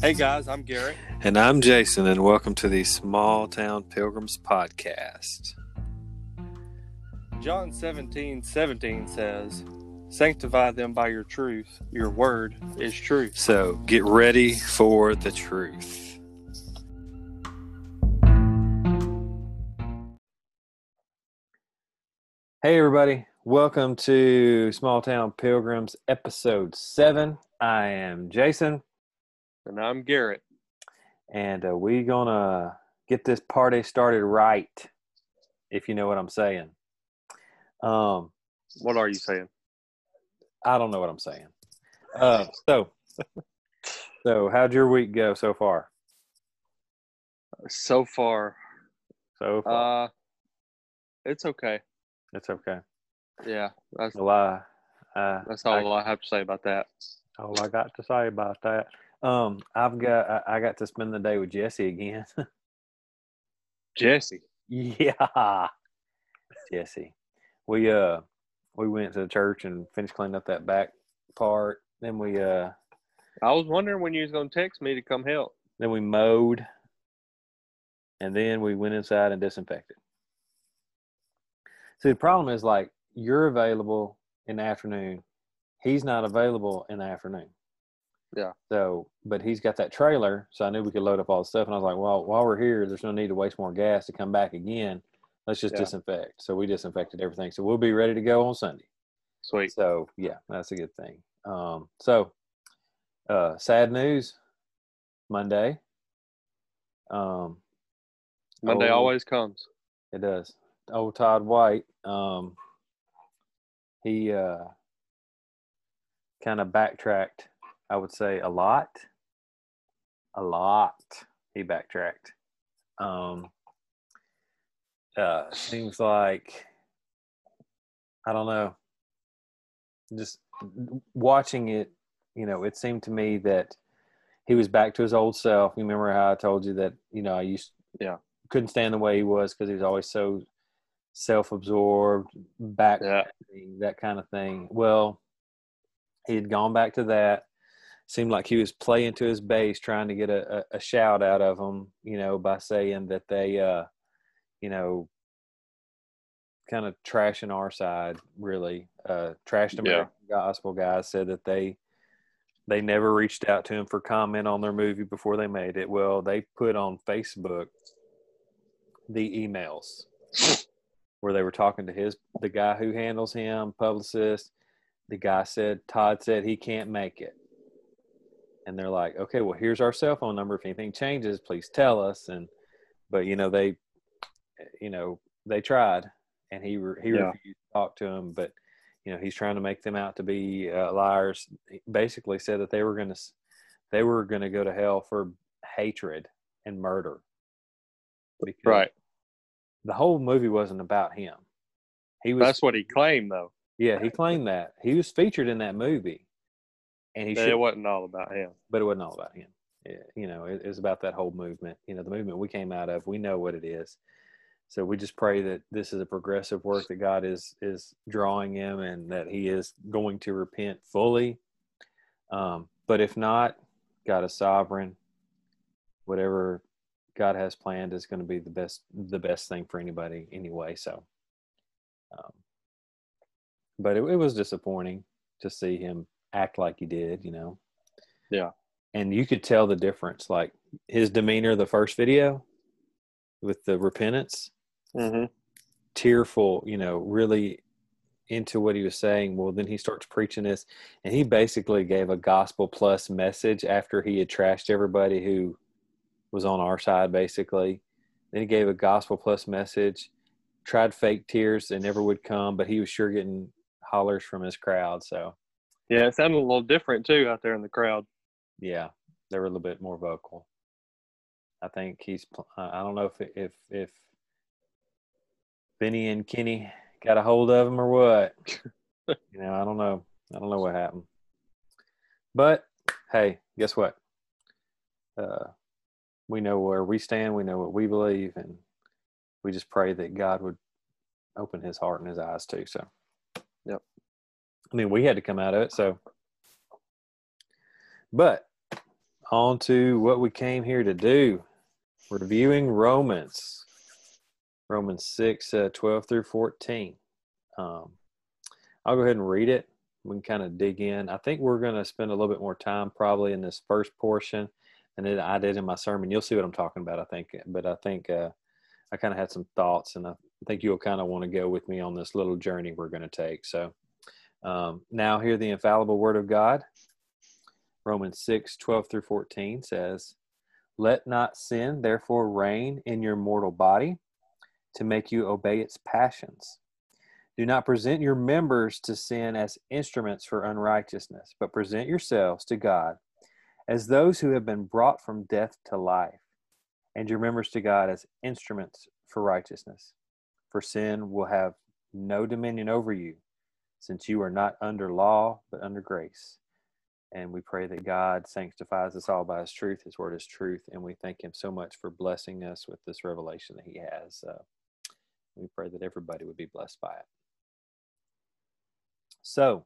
Hey guys, I'm Gary. And I'm Jason, and welcome to the Small Town Pilgrims Podcast. John 17 17 says, Sanctify them by your truth. Your word is truth. So get ready for the truth. Hey, everybody. Welcome to Small Town Pilgrims, episode 7. I am Jason, And I'm Garrett. and uh, we gonna get this party started right, if you know what I'm saying. Um, What are you saying? I don't know what I'm saying. Uh, so, so how'd your week go so far? So far, So far, uh, it's okay. it's okay. Yeah, that's Well, I, uh, that's all I, have to say about that. all I got to say about that. Um, I've got I, I got to spend the day with Jesse again. Jesse. yeah, Jesse. We uh we went to the church and finished cleaning up that back part. Then we uh I was wondering when you was gonna text me to come help. then we mowed, and then we went inside and disinfected. See, the problem is like you're available in the afternoon, he's not available in the afternoon. Yeah. So, but he's got that trailer, so I knew we could load up all the stuff, and I was like, well, while we're here, there's no need to waste more gas to come back again. Let's just Yeah. disinfect. So we disinfected everything. So we'll be ready to go on Sunday. Sweet. So yeah, that's a good thing. Um, so uh, sad news. Monday. Um, Monday oh, always comes. It does. Old Todd White. Um, he uh, kind of backtracked. I would say a lot. A lot. He backtracked. Um, uh, seems like I don't know. Just watching it, you know, it seemed to me that he was back to his old self. You remember how I told you that, you know, I used Yeah. couldn't stand the way he was because he was always so self-absorbed, back Yeah. that kind of thing. Well, he had gone back to that. Seemed like he was playing to his base, trying to get a, a, a shout out of them, you know, by saying that they, uh, you know, kind of trashing our side, really. Uh, trashed American Gospel guys said that they they never reached out to him for comment on their movie before they made it. Well, they put on Facebook the emails where they were talking to his the guy who handles him, publicist. The guy said Todd said he can't make it. And they're like, okay, well, here's our cell phone number. If anything changes, please tell us. And but you know they, you know they tried, and he re- he Yeah. refused to talk to him. But you know he's trying to make them out to be uh, liars. He basically said that they were going to they were going to go to hell for hatred and murder. Because Right. The whole movie wasn't about him. He was That's what he claimed though. yeah, he claimed that. He was featured in that movie. And he should, it wasn't all about him. but it wasn't all about him. It, you know, it, it was about that whole movement. You know, the movement we came out of, we know what it is. So we just pray that this is a progressive work that God is is drawing him and that he is going to repent fully. Um, but if not, God is sovereign. Whatever God has planned is going to be the best the best thing for anybody anyway. So, um, but it, it was disappointing to see him act like he did. You know. Yeah. And you could tell the difference, like his demeanor, the first video with the repentance, Mm-hmm. tearful, you know, really into what he was saying. Well, then he starts preaching this, and he basically gave a gospel plus message after he had trashed everybody who was on our side, basically. Then he gave a gospel plus message, tried fake tears that never would come, but he was sure getting hollers from his crowd. So, Yeah, it sounded a little different too out there in the crowd. yeah, they were a little bit more vocal. I think he's. I don't know if if if Benny and Kenny got a hold of him or what. you know, I don't know. I don't know what happened. But hey, guess what? Uh, we know where we stand. We know what we believe, and we just pray that God would open His heart and His eyes too. So. I mean, we had to come out of it. So, but on to what we came here to do reviewing Romans. Romans 6, uh, 12 through 14. Um, I'll go ahead and read it. We can kind of dig in. I think we're going to spend a little bit more time probably in this first portion than I did in my sermon. You'll see what I'm talking about, I think. But I think uh, I kind of had some thoughts, and I think you'll kind of want to go with me on this little journey we're going to take. So um, now, hear the infallible word of God. Romans 6, 12 through 14 says, Let not sin therefore reign in your mortal body to make you obey its passions. Do not present your members to sin as instruments for unrighteousness, but present yourselves to God as those who have been brought from death to life, and your members to God as instruments for righteousness. For sin will have no dominion over you, since you are not under law, but under grace. And we pray that God sanctifies us all by His truth. His word is truth. And we thank Him so much for blessing us with this revelation that He has. Uh, we pray that everybody would be blessed by it. So,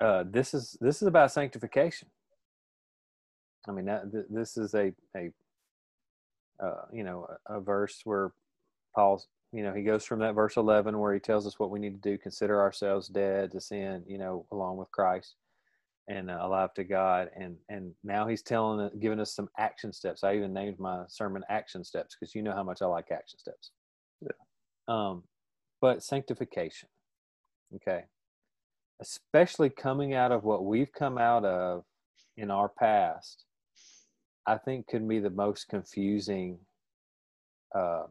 uh, this is this is about sanctification. I mean, that, th- this is a a uh, you know a, a, verse where Paul's you know he goes from that verse eleven where he tells us what we need to do, consider ourselves dead to sin, you know, along with Christ, and uh, alive to God, and and now he's telling giving us some action steps. I even named my sermon action steps because you know how much I like action steps. Yeah. Um, but sanctification, okay, especially coming out of what we've come out of in our past, I think could be the most confusing, uh,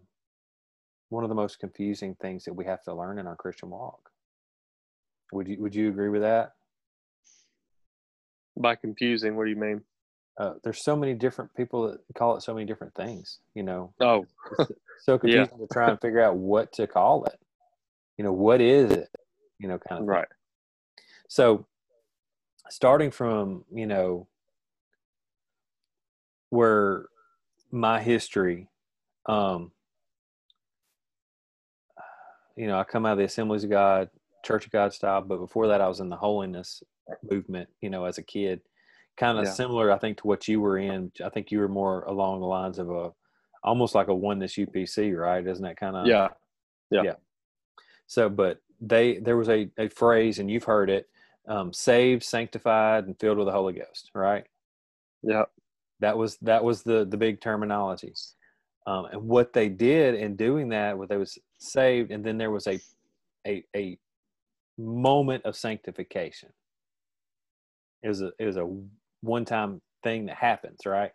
one of the most confusing things that we have to learn in our Christian walk. Would you Would you agree with that? By confusing, what do you mean? Uh, there's so many different people that call it so many different things. You know. Oh. so confusing yeah. to try and figure out what to call it. You know, what is it? You know, kind of. Right. Thing. So, starting from, you know, where my history, um, you know, I come out of the Assemblies of God, Church of God style, but before that, I was in the holiness movement, you know, as a kid. Kind of yeah. similar, I think, to what you were in. I think you were more along the lines of a almost like a oneness UPC, right? Isn't that kind of yeah, yeah, yeah. So, but they there was a a phrase, and you've heard it um, saved, sanctified, and filled with the Holy Ghost. Right? Yeah. That was that was the the big terminology. Um, and what they did in doing that, what they was saved, and then there was a a a moment of sanctification. It was a it was a one time thing that happens, right?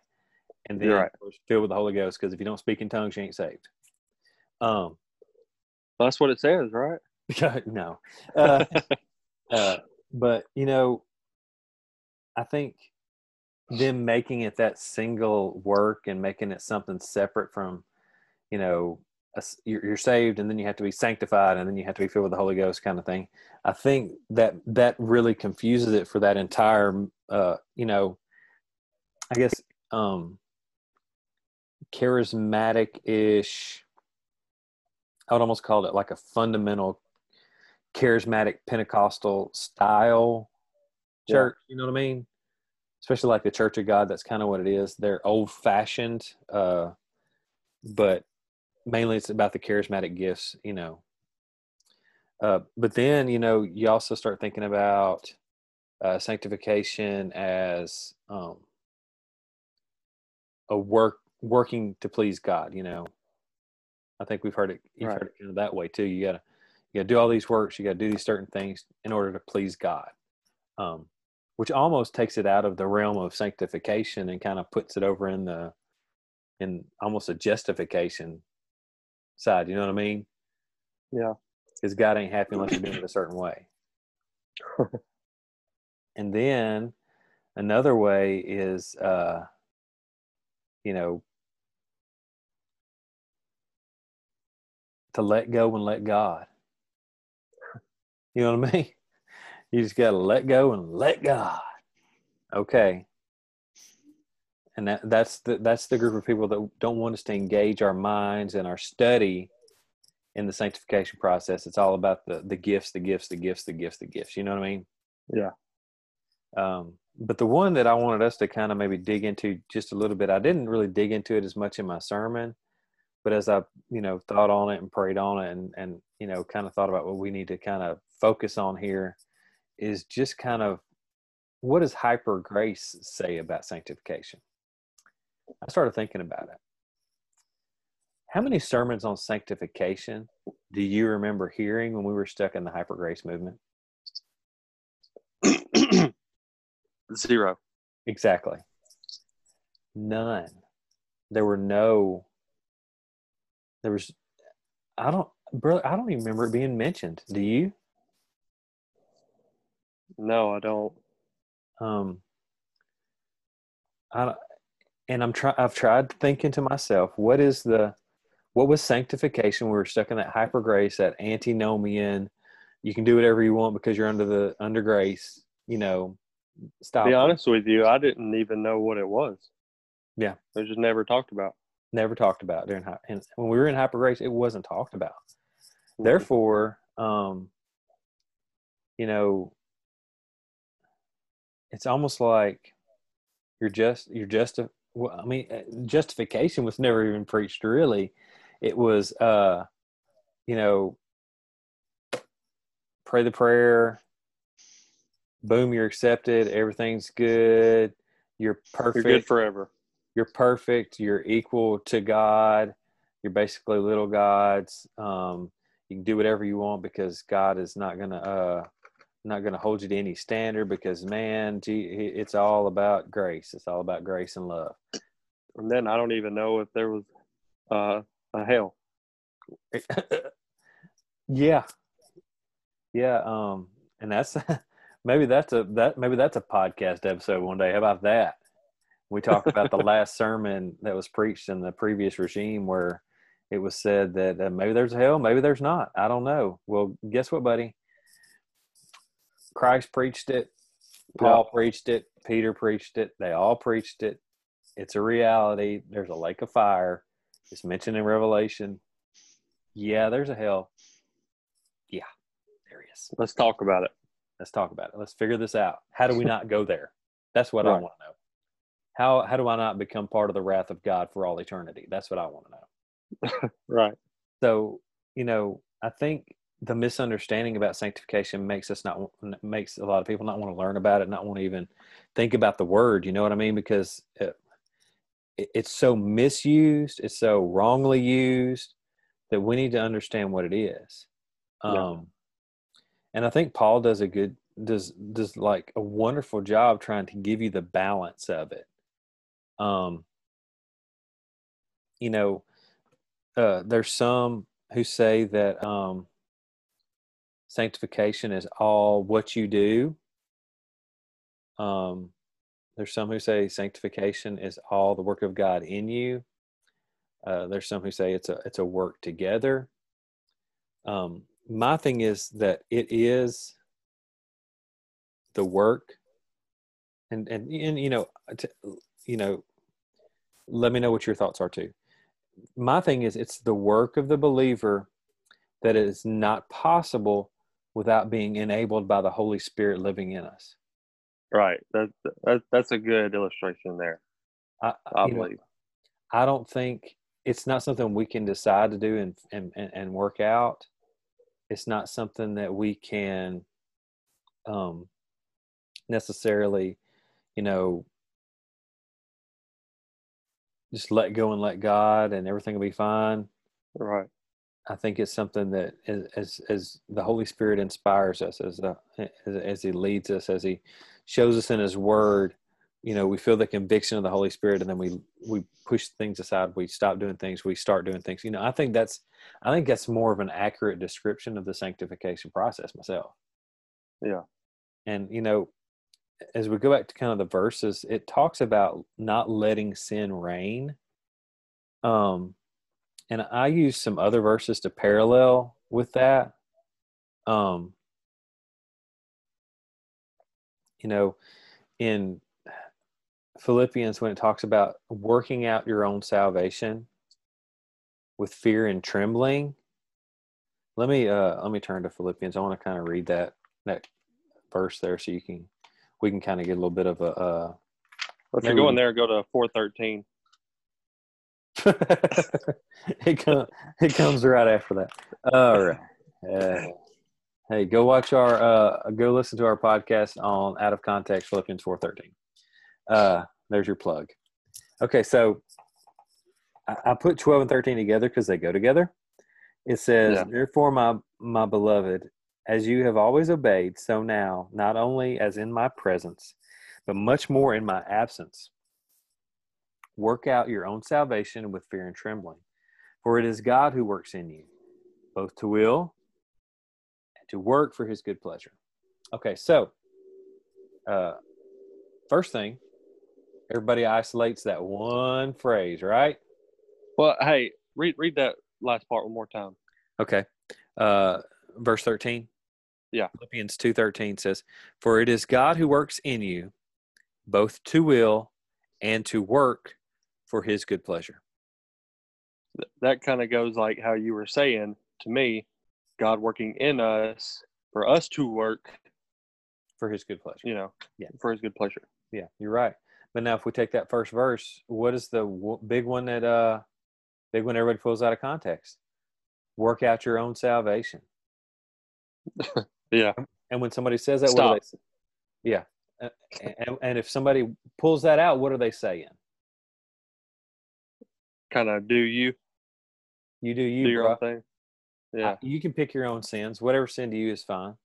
And then right. filled with the Holy Ghost, because if you don't speak in tongues, you ain't saved. Um, that's what it says, right? no. Uh, uh, but you know i think them making it that single work and making it something separate from you know a, you're, you're saved and then you have to be sanctified and then you have to be filled with the holy ghost kind of thing i think that that really confuses it for that entire uh you know i guess um charismatic ish i would almost call it like a fundamental charismatic Pentecostal style church. Yeah. You know what I mean? Especially like the Church of God. That's kind of what it is. They're old fashioned, uh, but mainly it's about the charismatic gifts. You know. Uh, but then you know you also start thinking about uh, sanctification as um, a work working to please God. You know, I think we've heard it. You've right. heard it kind of that way too. You gotta you got to do all these works. You got to do these certain things in order to please God, um, which almost takes it out of the realm of sanctification and kind of puts it over in the in almost a justification side. You know what I mean? Yeah. Because God ain't happy unless you do it a certain way. and then another way is, uh, you know, to let go and let God. You know what I mean? You just got to let go and let God. Okay. And that, that's the that's the group of people that don't want us to engage our minds and our study in the sanctification process. It's all about the the gifts, the gifts, the gifts, the gifts, the gifts. You know what I mean? Yeah. Um, but the one that I wanted us to kind of maybe dig into just a little bit, I didn't really dig into it as much in my sermon, but as I, you know, thought on it and prayed on it and, and, you know, kind of thought about what we need to kind of focus on here is just kind of what does hyper grace say about sanctification? I started thinking about it. How many sermons on sanctification do you remember hearing when we were stuck in the hyper grace movement? Zero. Exactly. None. There were no. There was. I don't, brother. I don't even remember it being mentioned. Do you? No, I don't. Um. I and I'm trying. I've tried thinking to myself, what is the, what was sanctification? We were stuck in that hyper grace, that antinomian. You can do whatever you want because you're under the under grace. You know, stop. Be honest with you, I didn't even know what it was. Yeah, it was just never talked about. Never talked about during and when we were in hyper grace, it wasn't talked about. Mm-hmm. Therefore, um, you know, it's almost like you're just you're just a, well, I mean, uh, justification was never even preached. Really, it was, uh, you know, pray the prayer. Boom, you're accepted. Everything's good. You're perfect. You're good forever. You're perfect. You're equal to God. You're basically little gods. Um, you can do whatever you want because God is not gonna uh, not gonna hold you to any standard because man, gee, it's all about grace. It's all about grace and love. And then I don't even know if there was uh, a hell. yeah, yeah. Um, and that's maybe that's a that maybe that's a podcast episode one day. How about that? We talk about the last sermon that was preached in the previous regime where it was said that uh, maybe there's a hell, maybe there's not. I don't know. Well, guess what, buddy? Christ preached it. Paul yeah. preached it. Peter preached it. They all preached it. It's a reality. There's a lake of fire. It's mentioned in Revelation. Yeah, there's a hell. Yeah, there is. Let's talk about it. Let's talk about it. Let's figure this out. How do we not go there? That's what right. I want to know. How how do I not become part of the wrath of God for all eternity? That's what I want to know. right. So, you know, I think the misunderstanding about sanctification makes us not makes a lot of people not want to learn about it, not want to even think about the word. You know what I mean? Because it, it's so misused, it's so wrongly used that we need to understand what it is. Um, yeah. And I think Paul does a good does does like a wonderful job trying to give you the balance of it. Um, you know, uh, there's some who say that um, sanctification is all what you do. Um, there's some who say sanctification is all the work of God in you. Uh, there's some who say it's a it's a work together. Um, my thing is that it is the work, and and and you know, to, you know, let me know what your thoughts are too. My thing is it's the work of the believer that is not possible without being enabled by the Holy Spirit living in us. Right. That, that that's a good illustration there. I, I believe. Know, I don't think it's not something we can decide to do and, and, and, and work out. It's not something that we can um, necessarily, you know, just let go and let God and everything will be fine. Right. I think it's something that as as the Holy Spirit inspires us as the, as, as He leads us as He shows us in His Word. You know, we feel the conviction of the Holy Spirit, and then we we push things aside. We stop doing things. We start doing things. You know, I think that's I think that's more of an accurate description of the sanctification process myself. Yeah, and you know, as we go back to kind of the verses, it talks about not letting sin reign. Um, and I use some other verses to parallel with that. Um, you know, in Philippians, when it talks about working out your own salvation with fear and trembling, let me uh, let me turn to Philippians. I want to kind of read that that verse there so you can we can kind of get a little bit of a. Uh, If you're going there, go to 413. it comes it comes right after that. All right. Uh, hey, go watch our uh, go listen to our podcast on Out of Context Philippians four thirteen. Uh, there's your plug. Okay, so I, I put twelve and thirteen together because they go together. It says, Yeah. "Therefore, my my beloved, as you have always obeyed, so now, not only as in my presence, but much more in my absence." Work out your own salvation with fear and trembling. For it is God who works in you, both to will and to work for his good pleasure. Okay, so uh, first thing, everybody isolates that one phrase, right? Well, hey, read read that last part one more time. Okay. Uh, verse 13. Yeah. Philippians 2:13 says, "For it is God who works in you both to will and to work for his good pleasure." That kind of goes like how you were saying to me, God working in us for us to work, For his good pleasure. you know, Yeah. for His good pleasure. Yeah, you're right. But now, if we take that first verse, what is the w- big one that uh, big one everybody pulls out of context? Work out your own salvation. Yeah, And when somebody says that, what do they say? Yeah, Uh, and, and if somebody pulls that out, what are they saying? Kind of do you You do you, do your bro. own thing. Yeah, I- you can pick your own sins. Whatever sin to you is fine.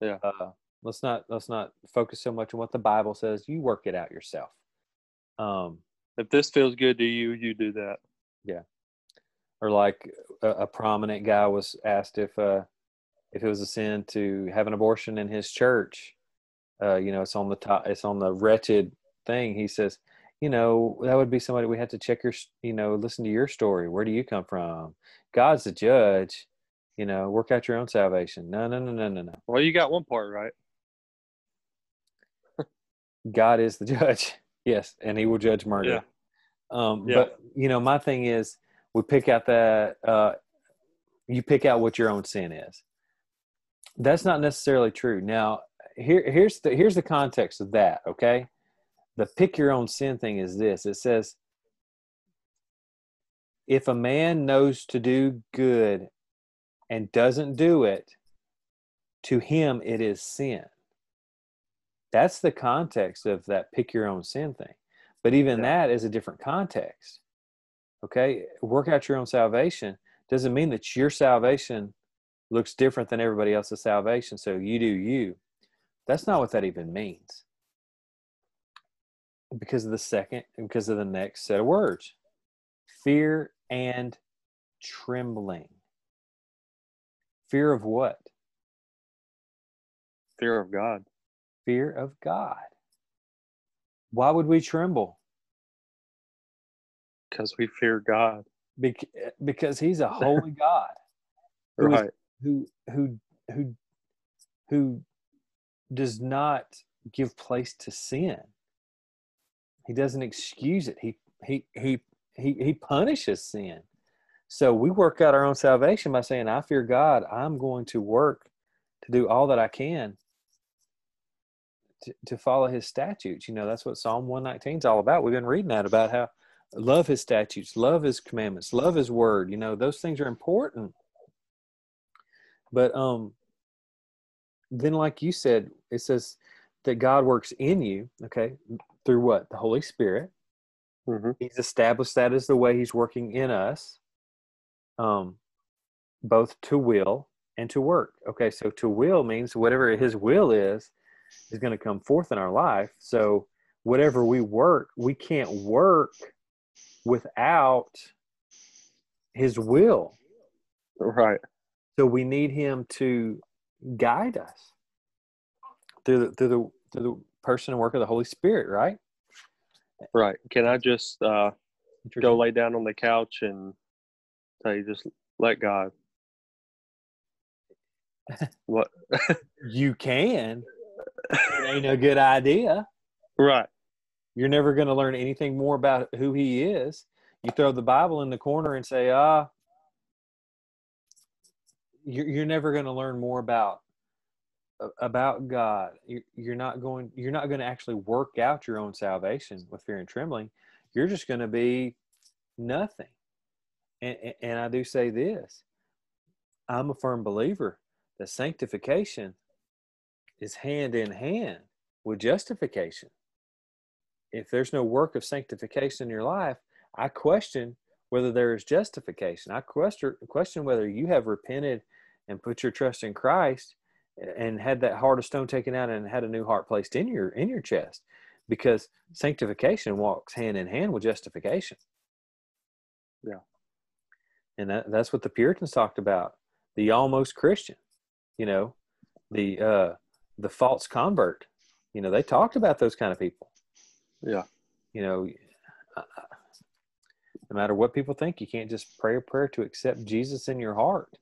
Yeah. Uh, let's not let's not focus so much on what the Bible says. You work it out yourself. Um, if this feels good to you, you do that. Yeah. Or like a, a prominent guy was asked if uh if it was a sin to have an abortion in his church uh you know it's on the top it's on the wretched thing he says you know that would be somebody we have to check your you know listen to your story where do you come from god's the judge you know work out your own salvation no no no no no no Well, you got one part right. god is the judge yes and he will judge murder Yeah. Um, Yeah. But you know, my thing is, we pick out that uh, you pick out what your own sin is. That's not necessarily true. Now, here, here's the here's the context of that. Okay, the pick your own sin thing is this. It says, if a man knows to do good and doesn't do it, to him it is sin. That's the context of that pick your own sin thing. But even Yeah. that is a different context. Okay? Work out your own salvation doesn't mean that your salvation looks different than everybody else's salvation. So you do you. That's not what that even means. Because of the second, and because of the next set of words fear and trembling. Fear of what? Fear of God. Fear of God. Why would we tremble? Because we fear God. Bec- because he's a holy God Who is- Right. who who who who does not give place to sin. He doesn't excuse it. He he he he he punishes sin. So we work out our own salvation by saying, "I fear God. I'm going to work to do all that I can to, to follow His statutes." You know, that's what Psalm 119 is all about. We've been reading that about how love His statutes, love His commandments, love His word. You know, those things are important. But um, then, like you said, it says that God works in you. Okay, through what? The Holy Spirit. hmm He's established that as the way He's working in us, um, both to will and to work. Okay, so to will means whatever His will is is going to come forth in our life. So whatever we work, we can't work without His will. Right. So we need him to guide us through the through the through the person and work of the Holy Spirit, right? Right. Can I just uh, go lay down on the couch and say, just let God? what? You can. It ain't a good idea. Right. You're never going to learn anything more about who he is. You throw the Bible in the corner and say, ah, you're, you're never going to learn more about about God. You're not going. You're not going to actually work out your own salvation with fear and trembling. You're just going to be nothing. And, and I do say this: I'm a firm believer that sanctification is hand in hand with justification. If there's no work of sanctification in your life, I question whether there is justification. I question question whether you have repented and put your trust in Christ and had that heart of stone taken out and had a new heart placed in your in your chest because sanctification walks hand in hand with justification. Yeah. And that, that's what the puritans talked about the almost christian you know the uh the false convert you know they talked about those kind of people. Yeah. You know no matter what people think you can't just pray a prayer to accept jesus in your heart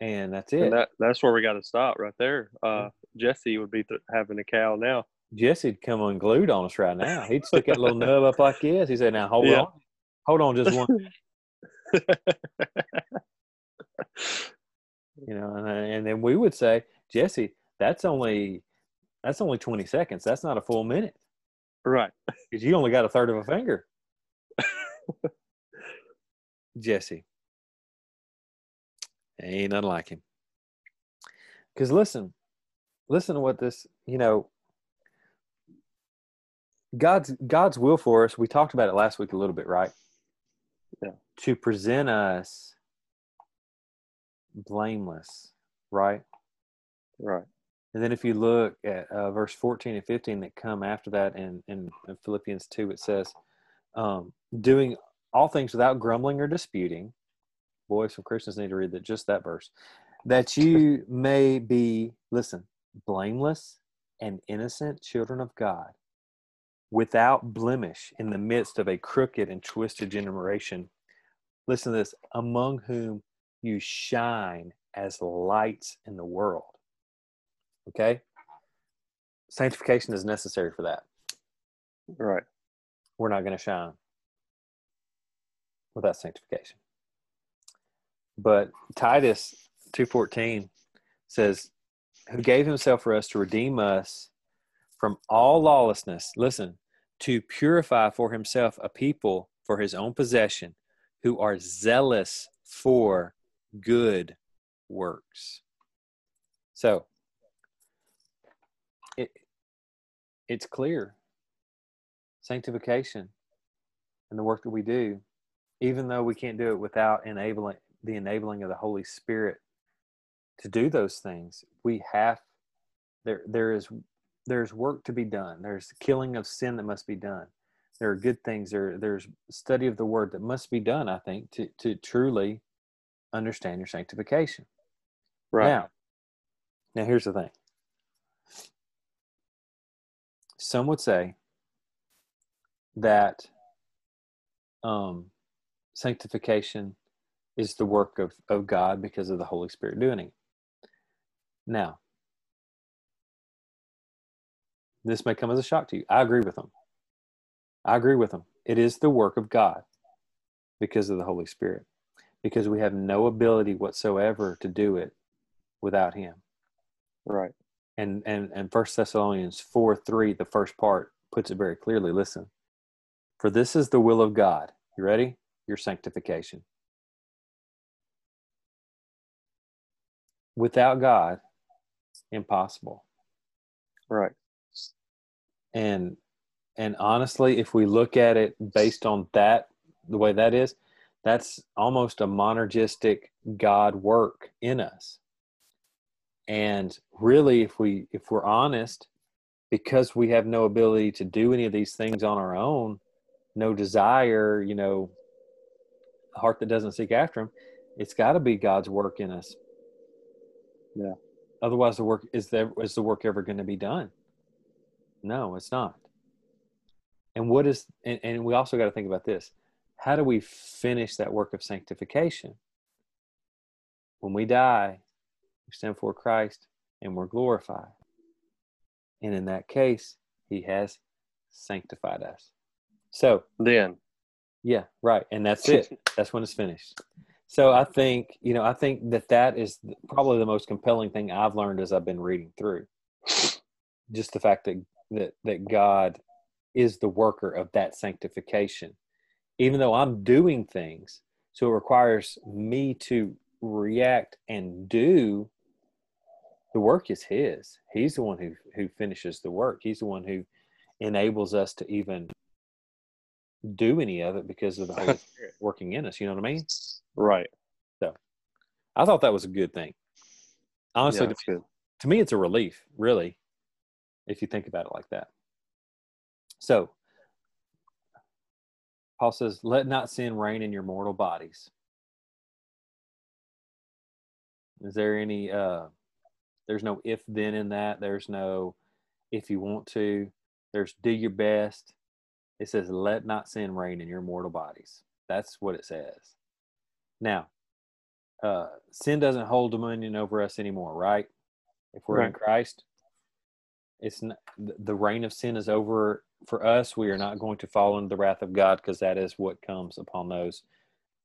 and that's it. And that that's where we got to stop right there. Uh, Jesse would be th- having a cow now. Jesse'd come unglued on us right now. He'd stick that little nub up like this. He said, "Now hold yeah. on, hold on, just one." you know, and, and then we would say, Jesse, that's only that's only twenty seconds. That's not a full minute, right? Because you only got a third of a finger. Jesse, Ain't nothing like him. Because listen, listen to what this, you know, God's God's will for us. We talked about it last week a little bit, right? Yeah. To present us blameless, right? Right. And then if you look at uh, verse 14 and 15 that come after that in, in, in Philippians 2, it says, um, doing all things without grumbling or disputing, boy, some Christians need to read that just that verse. That you may be, listen, blameless and innocent children of God, without blemish in the midst of a crooked and twisted generation. Listen to this, among whom you shine as lights in the world. Okay? Sanctification is necessary for that. Right. We're not going to shine without sanctification. But Titus 2:14 says, "Who gave himself for us to redeem us from all lawlessness, listen, to purify for himself a people for his own possession who are zealous for good works." So, it it's clear sanctification and the work that we do even though we can't do it without enabling the enabling of the Holy Spirit to do those things. We have there there is there's work to be done. There's killing of sin that must be done. There are good things. There there's study of the word that must be done, I think, to to truly understand your sanctification. Right. Now, now here's the thing. Some would say that um, sanctification is the work of, of God because of the Holy Spirit doing it. Now, this may come as a shock to you. I agree with them. I agree with them. It is the work of God because of the Holy Spirit, because we have no ability whatsoever to do it without Him. Right. And and and First Thessalonians four three, the first part puts it very clearly. Listen, for this is the will of God. You ready? Your sanctification without God, impossible. Right. And and honestly, if we look at it based on that, the way that is, that's almost a monergistic God work in us. And really, if we if we're honest, because we have no ability to do any of these things on our own, no desire, you know, a heart that doesn't seek after him, it's got to be God's work in us yeah. Otherwise, the work is there is the work ever going to be done? No, it's not. And what is and, and we also got to think about this. How do we finish that work of sanctification? When we die, we stand before Christ and we're glorified. And in that case, he has sanctified us. So then yeah, right. And that's it. that's when it's finished. So I think, you know, I think that that is probably the most compelling thing I've learned as I've been reading through. Just the fact that that that God is the worker of that sanctification. Even though I'm doing things, so it requires me to react and do the work is his. He's the one who who finishes the work. He's the one who enables us to even do any of it because of the Holy Spirit working in us. You know what I mean? Right. So I thought that was a good thing. Honestly, Yeah, to, good. to me, it's a relief, really, if you think about it like that. So Paul says, Let not sin reign in your mortal bodies. Is there any uh there's no if then in that. There's no if you want to. There's do your best. It says, let not sin reign in your mortal bodies. That's what it says. Now, uh, sin doesn't hold dominion over us anymore, right? If we're in Christ, it's not, the the reign of sin is over for us. We are not going to fall into the wrath of God because that is what comes upon those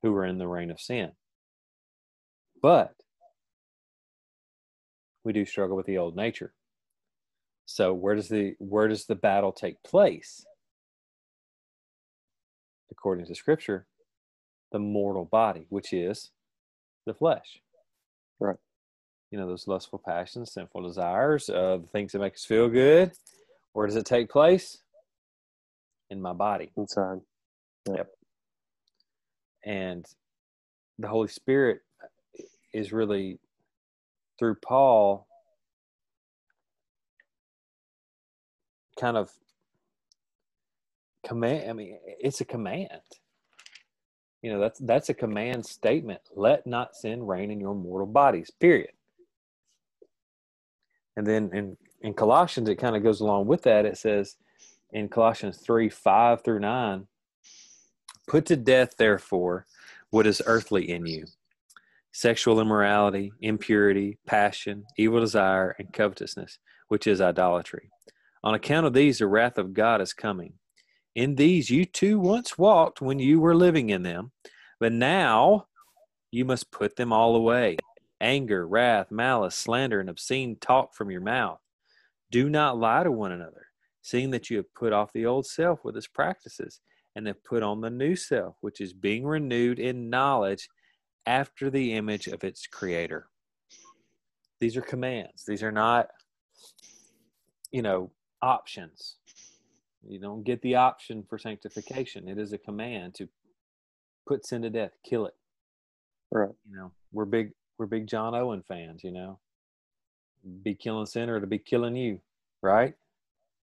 who are in the reign of sin. But we do struggle with the old nature. So where does the where does the battle take place? According to scripture, the mortal body, which is the flesh. Right. You know, those lustful passions, sinful desires, uh, the things that make us feel good. Where does it take place? In my body. Inside. Yep. And the Holy Spirit is really through Paul kind of command I mean it's a command. You know, that's that's a command statement. Let not sin reign in your mortal bodies, period. And then in, in Colossians it kind of goes along with that. It says in Colossians 3, 5 through 9, Put to death, therefore, what is earthly in you sexual immorality, impurity, passion, evil desire, and covetousness, which is idolatry. On account of these, the wrath of God is coming. In these you too once walked when you were living in them, but now you must put them all away anger, wrath, malice, slander, and obscene talk from your mouth. Do not lie to one another, seeing that you have put off the old self with its practices and have put on the new self, which is being renewed in knowledge after the image of its creator. These are commands. These are not, you know, options. You don't get the option for sanctification. It is a command to put sin to death, kill it. Right. You know, we're big we're big John Owen fans, you know. Be killing sin or to be killing you, right?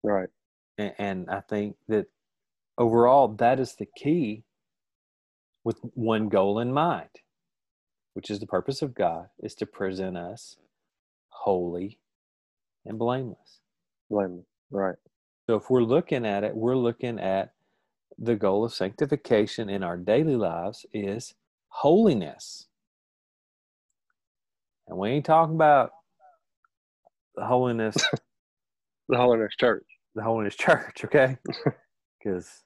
Right. and, and I think that overall that is the key with one goal in mind, which is the purpose of God is to present us holy and blameless. Blameless. Right. So if we're looking at it, we're looking at the goal of sanctification in our daily lives is holiness. And we ain't talking about the holiness The Holiness Church. the holiness church, okay? Because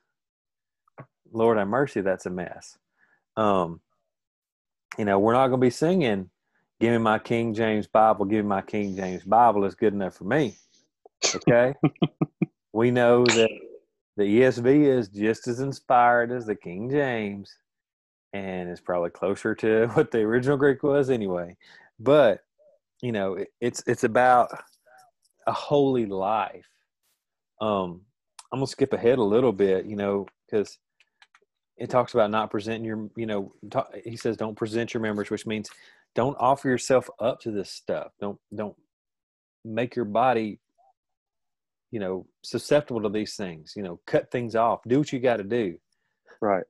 Lord have mercy, that's a mess. Um, you know, we're not going to be singing, "Give me my King James Bible, give me my King James Bible." It's good enough for me, okay? we know that the ESV is just as inspired as the King James, and it's probably closer to what the original Greek was anyway. But you know, it, it's it's about a holy life um i'm gonna skip ahead a little bit you know because it talks about not presenting your you know ta he says don't present your members which means don't offer yourself up to this stuff don't don't make your body you know susceptible to these things you know cut things off do what you got to do. Right.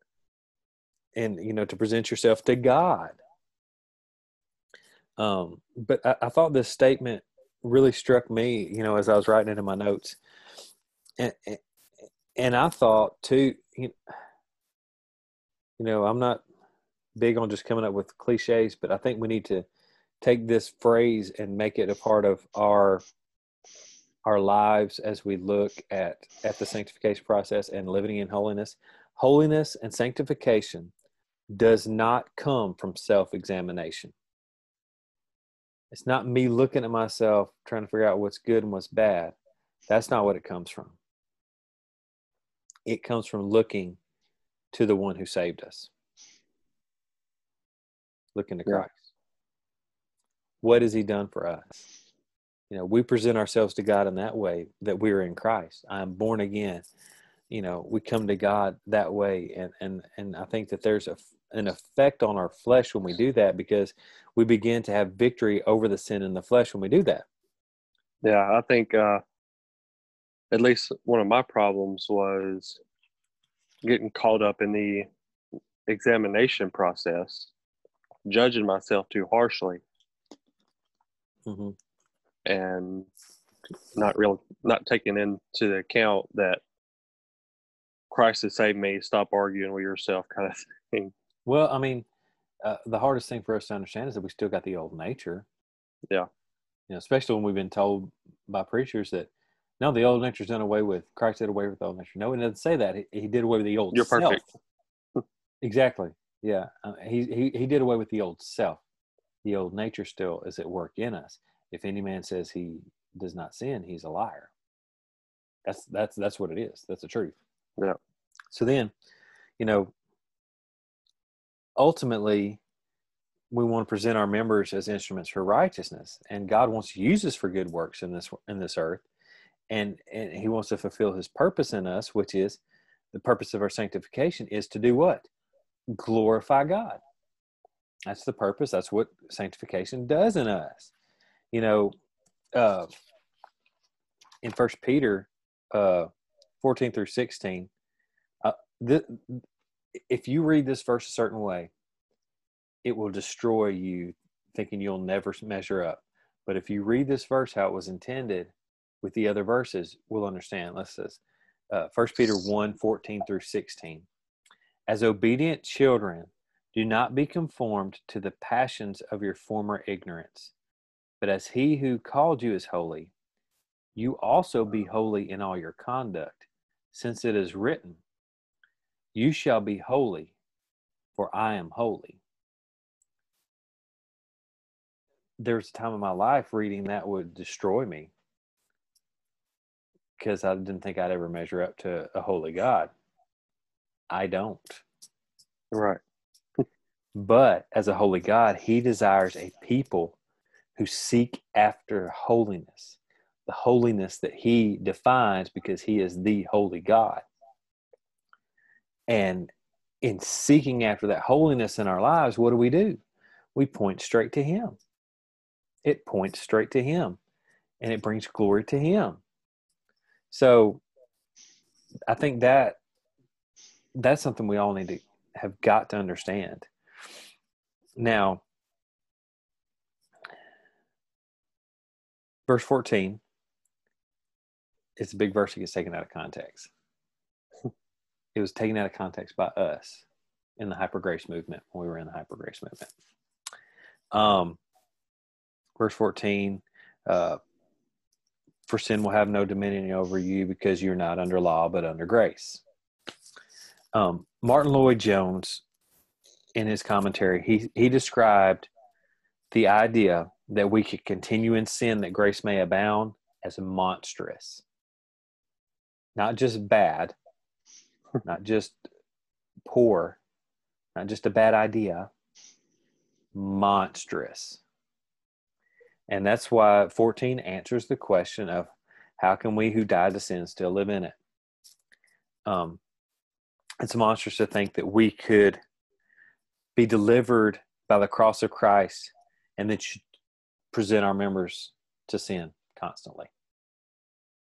and you know to present yourself to god. Um but i, I thought this statement really struck me you know as i was writing it in my notes. And and, and i thought too you you know i'm not big on just coming up with cliches but i think we need to take this phrase and make it a part of our our lives as we look at at the sanctification process and living in holiness holiness and sanctification does not come from self examination. It's not me looking at myself trying to figure out what's good and what's bad. That's not what it comes from. It comes from looking to the one who saved us. Looking to Yeah. Christ. What has he done for us? You know, we present ourselves to God in that way that we're in Christ. I'm born again. You know, we come to God that way and and and I think that there's a an effect on our flesh when we do that because we begin to have victory over the sin in the flesh when we do that. Yeah, I think uh, at least one of my problems was getting caught up in the examination process, judging myself too harshly, Mm-hmm. And not real, not taking into account that Christ has saved me. Stop arguing with yourself, kind of thing. Well, I mean, uh, the hardest thing for us to understand is that we still got the old nature. Yeah. You know, especially when we've been told by preachers that no, the old nature's done away with. Christ did away with the old nature. No, he doesn't say that. He, he did away with the old. Self. You're self. perfect. Exactly. Yeah. Uh, he he he did away with the old self. The old nature still is at work in us. If any man says he does not sin, he's a liar. That's that's that's what it is. That's the truth. Yeah. So then, you know, ultimately, we want to present our members as instruments for righteousness, and God wants to use us for good works in this in this earth, and and He wants to fulfill His purpose in us, which is the purpose of our sanctification is to do what glorify God. That's the purpose. That's what sanctification does in us. You know, uh, in First Peter uh, fourteen through sixteen, uh, th- if you read this verse a certain way, it will destroy you, thinking you'll never measure up. But if you read this verse how it was intended with the other verses, we'll understand. Let's says uh, 1 Peter 1 14 through 16. As obedient children, do not be conformed to the passions of your former ignorance, but as he who called you is holy, you also be holy in all your conduct, since it is written, You shall be holy, for I am holy. There was a time in my life reading that would destroy me because I didn't think I'd ever measure up to a holy God. I don't. Right. But as a holy God, he desires a people who seek after holiness, the holiness that he defines because he is the holy God. And in seeking after that holiness in our lives, what do we do? We point straight to him. It points straight to him and it brings glory to him. So I think that that's something we all need to have got to understand. Now, verse 14 it's a big verse that gets taken out of context. It was taken out of context by us in the hyper grace movement when we were in the hyper grace movement. Um, verse 14 uh, For sin will have no dominion over you because you're not under law but under grace. Um, Martyn Lloyd-Jones, in his commentary, he, he described the idea that we could continue in sin that grace may abound as monstrous. Not just bad, not just poor, not just a bad idea, monstrous. And that's why 14 answers the question of how can we who died to sin still live in it? Um, it's monstrous to think that we could be delivered by the cross of Christ and then should present our members to sin constantly.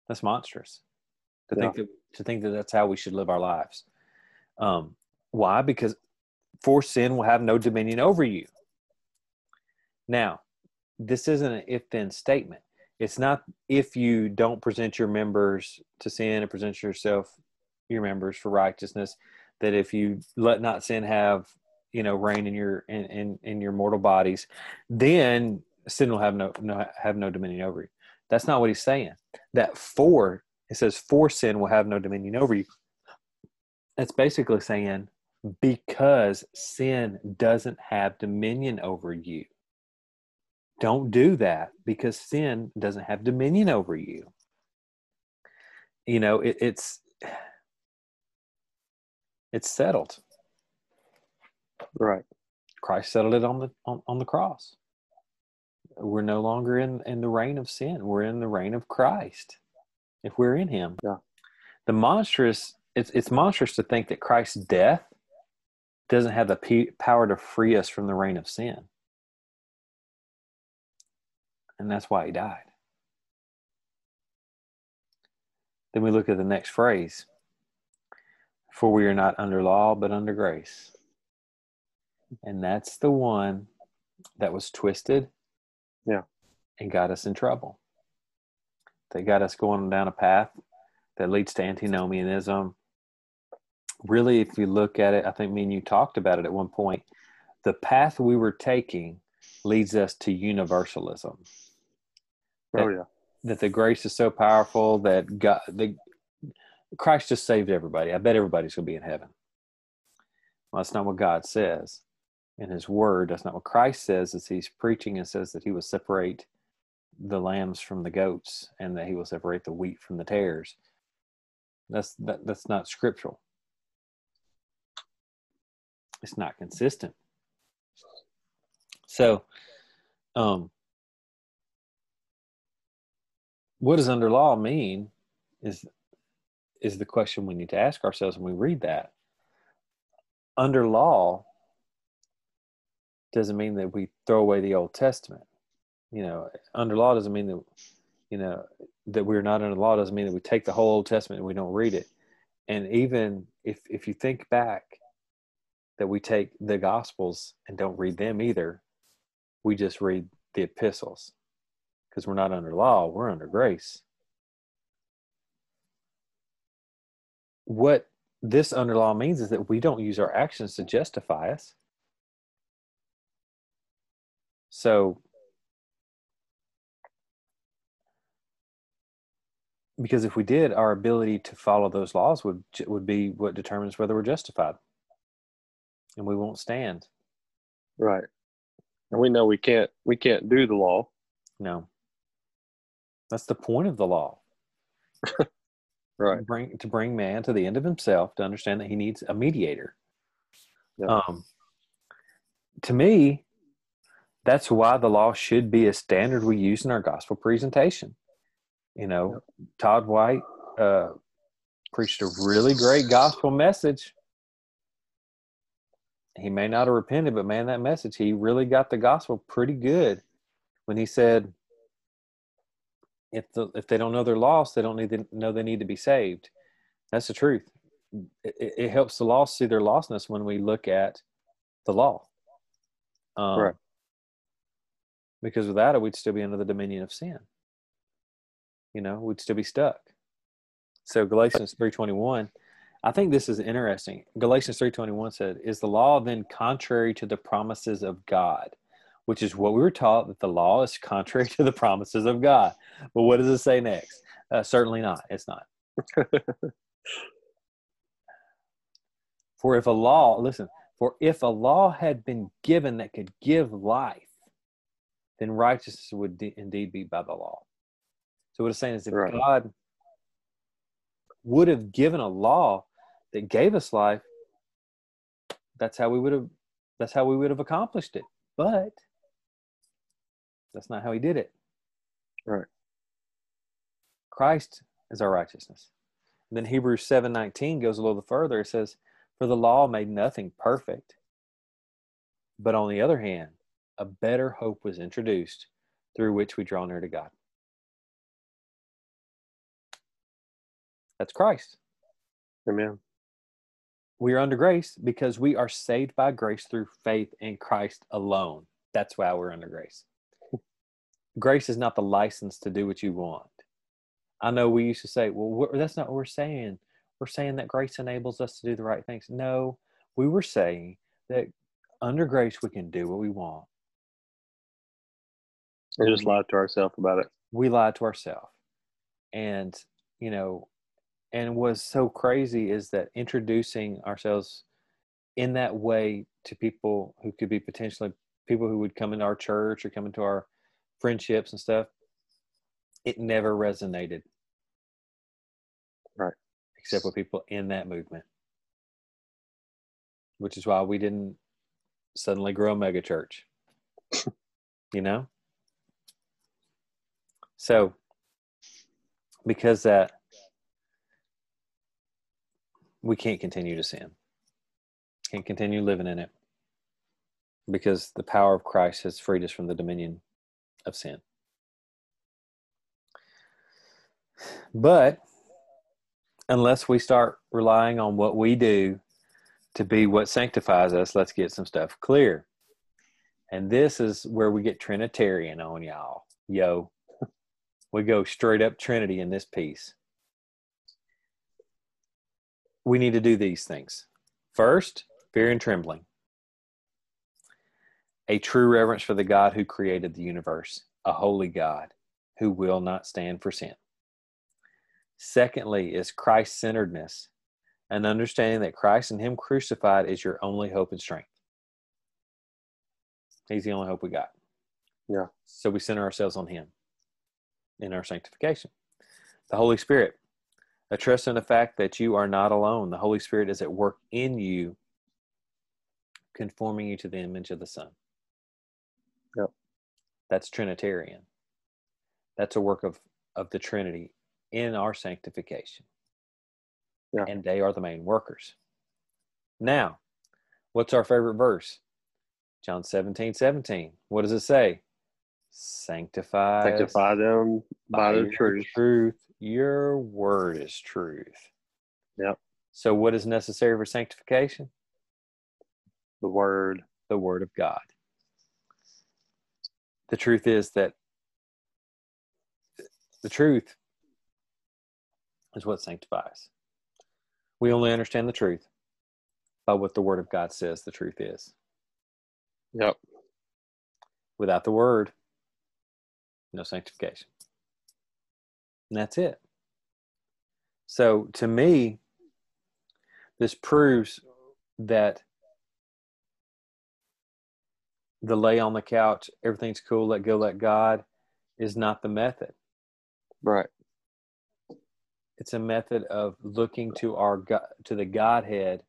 That's monstrous to Yeah. think that to think that that's how we should live our lives. Um, why? Because for sin will have no dominion over you. Now, this isn't an if-then statement. It's not if you don't present your members to sin and present yourself your members for righteousness that if you let not sin have you know reign in your in, in, in your mortal bodies then sin will have no, no have no dominion over you that's not what he's saying that for it says for sin will have no dominion over you that's basically saying because sin doesn't have dominion over you. Don't do that because sin doesn't have dominion over you. You know, it, it's it's settled. Right. Christ settled it on the on, on the cross. We're no longer in in the reign of sin. We're in the reign of Christ. If we're in Him, yeah. The monstrous. It's it's monstrous to think that Christ's death doesn't have the p- power to free us from the reign of sin, and that's why He died. Then we look at the next phrase. For we are not under law, but under grace. And that's the one that was twisted. Yeah. And got us in trouble. They got us going down a path that leads to antinomianism. Really, if you look at it, I think me and you talked about it at one point. The path we were taking leads us to universalism. That, oh yeah. That the grace is so powerful that God, the Christ just saved everybody. I bet everybody's going to be in heaven. Well, that's not what God says in his word. That's not what Christ says as he's preaching and says that he will separate the lambs from the goats and that he will separate the wheat from the tares. That's that, that's not scriptural. It's not consistent. So, um, what does under law mean? Is is the question we need to ask ourselves when we read that. Under law doesn't mean that we throw away the Old Testament. You know, under law doesn't mean that, you know, that we're not under law doesn't mean that we take the whole Old Testament and we don't read it. And even if if you think back that we take the Gospels and don't read them either, we just read the epistles because we're not under law, we're under grace. what this under law means is that we don't use our actions to justify us. So, because if we did, our ability to follow those laws would would be what determines whether we're justified, and we won't stand. Right, and we know we can't we can't do the law. No, that's the point of the law. right bring to bring man to the end of himself to understand that he needs a mediator yep. um to me that's why the law should be a standard we use in our gospel presentation you know todd white uh preached a really great gospel message he may not have repented but man that message he really got the gospel pretty good when he said if the, if they don't know they're lost, they don't need to know they need to be saved. That's the truth. It, it helps the lost see their lostness when we look at the law. Um, right. Because without it, we'd still be under the dominion of sin. You know, we'd still be stuck. So Galatians three twenty one, I think this is interesting. Galatians three twenty one said, "Is the law then contrary to the promises of God?" which is what we were taught that the law is contrary to the promises of God. But what does it say next? Uh, certainly not. It's not. for if a law, listen, for if a law had been given that could give life, then righteousness would de- indeed be by the law. So what it's saying is if right. God would have given a law that gave us life, that's how we would have that's how we would have accomplished it. But that's not how he did it. Right. Christ is our righteousness. And then Hebrews 7:19 goes a little further. It says, "For the law made nothing perfect, but on the other hand, a better hope was introduced through which we draw near to God." That's Christ. Amen. We are under grace because we are saved by grace through faith in Christ alone. That's why we're under grace grace is not the license to do what you want. I know we used to say, well, that's not what we're saying. We're saying that grace enables us to do the right things. No, we were saying that under grace we can do what we want. We just lied to ourselves about it. We lied to ourselves. And, you know, and was so crazy is that introducing ourselves in that way to people who could be potentially people who would come into our church or come into our friendships and stuff, it never resonated. Right. Except with people in that movement. Which is why we didn't suddenly grow a mega church. you know? So because that we can't continue to sin. Can't continue living in it. Because the power of Christ has freed us from the dominion of sin. But unless we start relying on what we do to be what sanctifies us, let's get some stuff clear. And this is where we get Trinitarian on y'all. Yo, we go straight up Trinity in this piece. We need to do these things. First, fear and trembling. A true reverence for the God who created the universe, a holy God who will not stand for sin. Secondly, is Christ centeredness, an understanding that Christ and Him crucified is your only hope and strength. He's the only hope we got. Yeah. So we center ourselves on Him in our sanctification. The Holy Spirit, a trust in the fact that you are not alone. The Holy Spirit is at work in you, conforming you to the image of the Son. Yep. That's Trinitarian. That's a work of, of the Trinity in our sanctification. Yeah. And they are the main workers. Now, what's our favorite verse? John 17, 17. What does it say? Sanctify, Sanctify them by, the truth. truth. Your word is truth. Yep. So, what is necessary for sanctification? The word. The word of God. The truth is that the truth is what sanctifies. We only understand the truth by what the word of God says the truth is. Yep. Without the word, no sanctification. And that's it. So to me, this proves that the lay on the couch, everything's cool, let go, let God is not the method. Right. It's a method of looking to our God, to the Godhead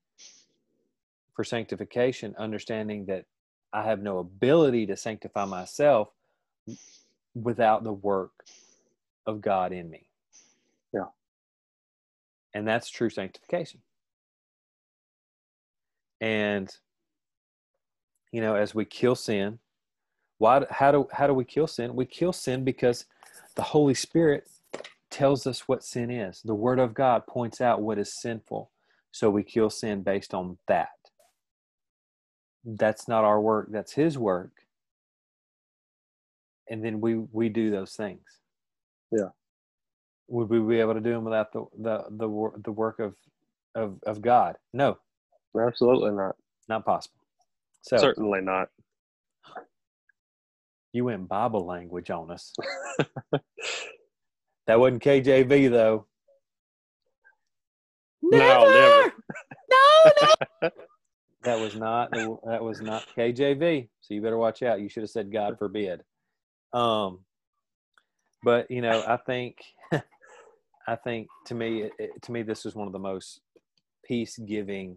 for sanctification, understanding that I have no ability to sanctify myself without the work of God in me. Yeah. And that's true sanctification. And you know, as we kill sin, why how do how do we kill sin? We kill sin because the Holy Spirit tells us what sin is. The word of God points out what is sinful. So we kill sin based on that. That's not our work, that's his work and then we we do those things. Yeah. Would we be able to do them without the the the, the work of, of of God? No, Absolutely not. not possible. So Certainly not. you went Bible language on us. that wasn't KJV though. No, never. no, no. that was not that was not KJV. So you better watch out. You should have said God forbid. Um, but you know, I think, I think to me, it, it- to me, this is one of the most peace giving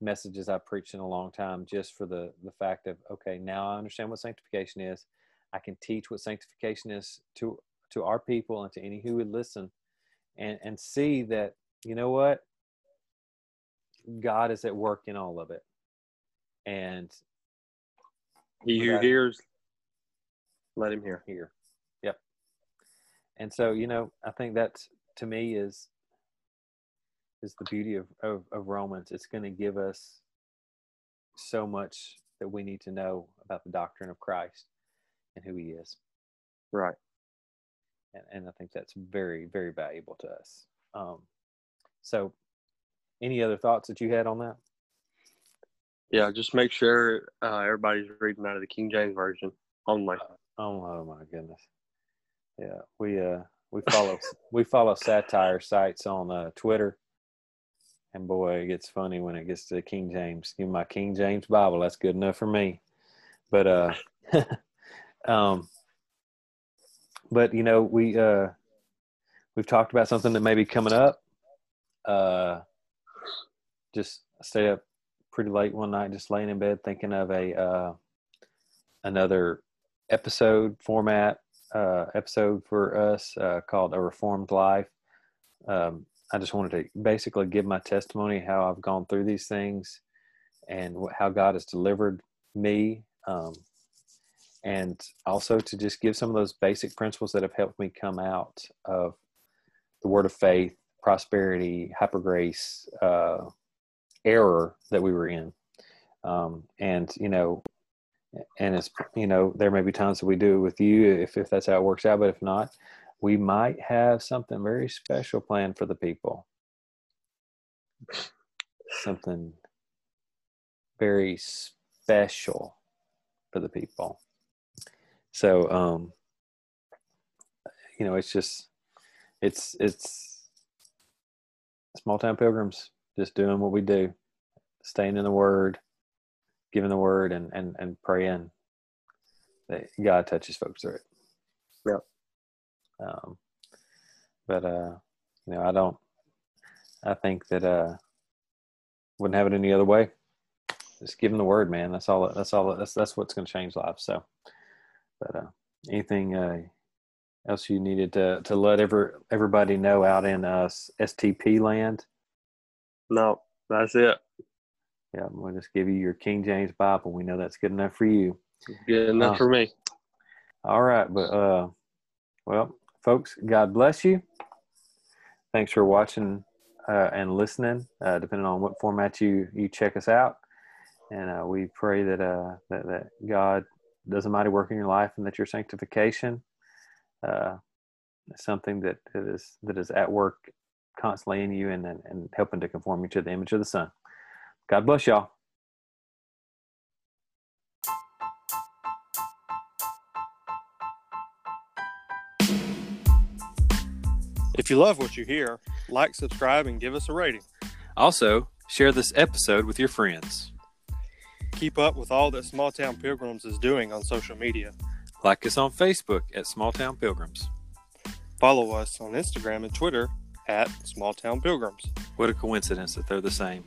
messages I've preached in a long time. Just for the the fact of okay, now I understand what sanctification is. I can teach what sanctification is to to our people and to any who would listen, and and see that you know what God is at work in all of it, and He who hears, let him hear. here. Yep. And so, you know, I think that's to me is is the beauty of, of, of Romans. It's going to give us so much that we need to know about the doctrine of Christ and who he is. Right. And, and I think that's very, very valuable to us. Um, so, any other thoughts that you had on that? Yeah, just make sure uh, everybody's reading out of the King James version only. Oh, oh my goodness. Yeah, we uh we follow we follow satire sites on uh, Twitter, And boy, it gets funny when it gets to King James. Give my King James Bible. That's good enough for me. But uh, um, but you know we uh, we've talked about something that may be coming up. Uh, just stayed up pretty late one night, just laying in bed, thinking of a uh, another episode format uh, episode for us uh, called A Reformed Life. Um, I just wanted to basically give my testimony how I've gone through these things and how God has delivered me. Um, and also to just give some of those basic principles that have helped me come out of the word of faith, prosperity, hyper grace, uh, error that we were in. Um, and, you know, and it's you know there may be times that we do it with you if, if that's how it works out but if not we might have something very special planned for the people. Something very special for the people. So um you know it's just it's it's small town pilgrims just doing what we do staying in the word giving the word and and and praying that God touches folks through it. Yeah. Um, but uh, you know, I don't. I think that uh, wouldn't have it any other way. Just giving the word, man. That's all. That's all. That's that's what's going to change lives. So, but uh, anything uh, else you needed to to let ever everybody know out in uh, STP land? No, that's it. Yeah, we'll just give you your King James Bible. We know that's good enough for you. Good enough uh, for me. All right, but uh, well, folks, God bless you. Thanks for watching uh, and listening, uh, depending on what format you you check us out. And uh, we pray that uh that, that God does a mighty work in your life, and that your sanctification uh, is something that is that is at work constantly in you, and and, and helping to conform you to the image of the Son. God bless y'all. If you love what you hear, like, subscribe, and give us a rating. Also, share this episode with your friends. Keep up with all that Small Town Pilgrims is doing on social media. Like us on Facebook at Small Town Pilgrims. Follow us on Instagram and Twitter at Small Town Pilgrims. What a coincidence that they're the same.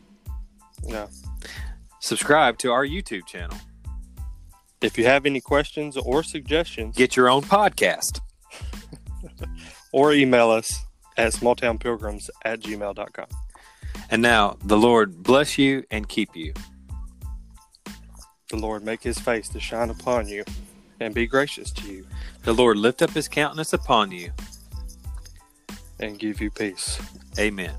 Yeah. Subscribe to our YouTube channel. If you have any questions or suggestions, get your own podcast. or email us at smalltownpilgrims at gmail.com. And now, the Lord bless you and keep you. The Lord make his face to shine upon you and be gracious to you. The Lord lift up his countenance upon you and give you peace. Amen.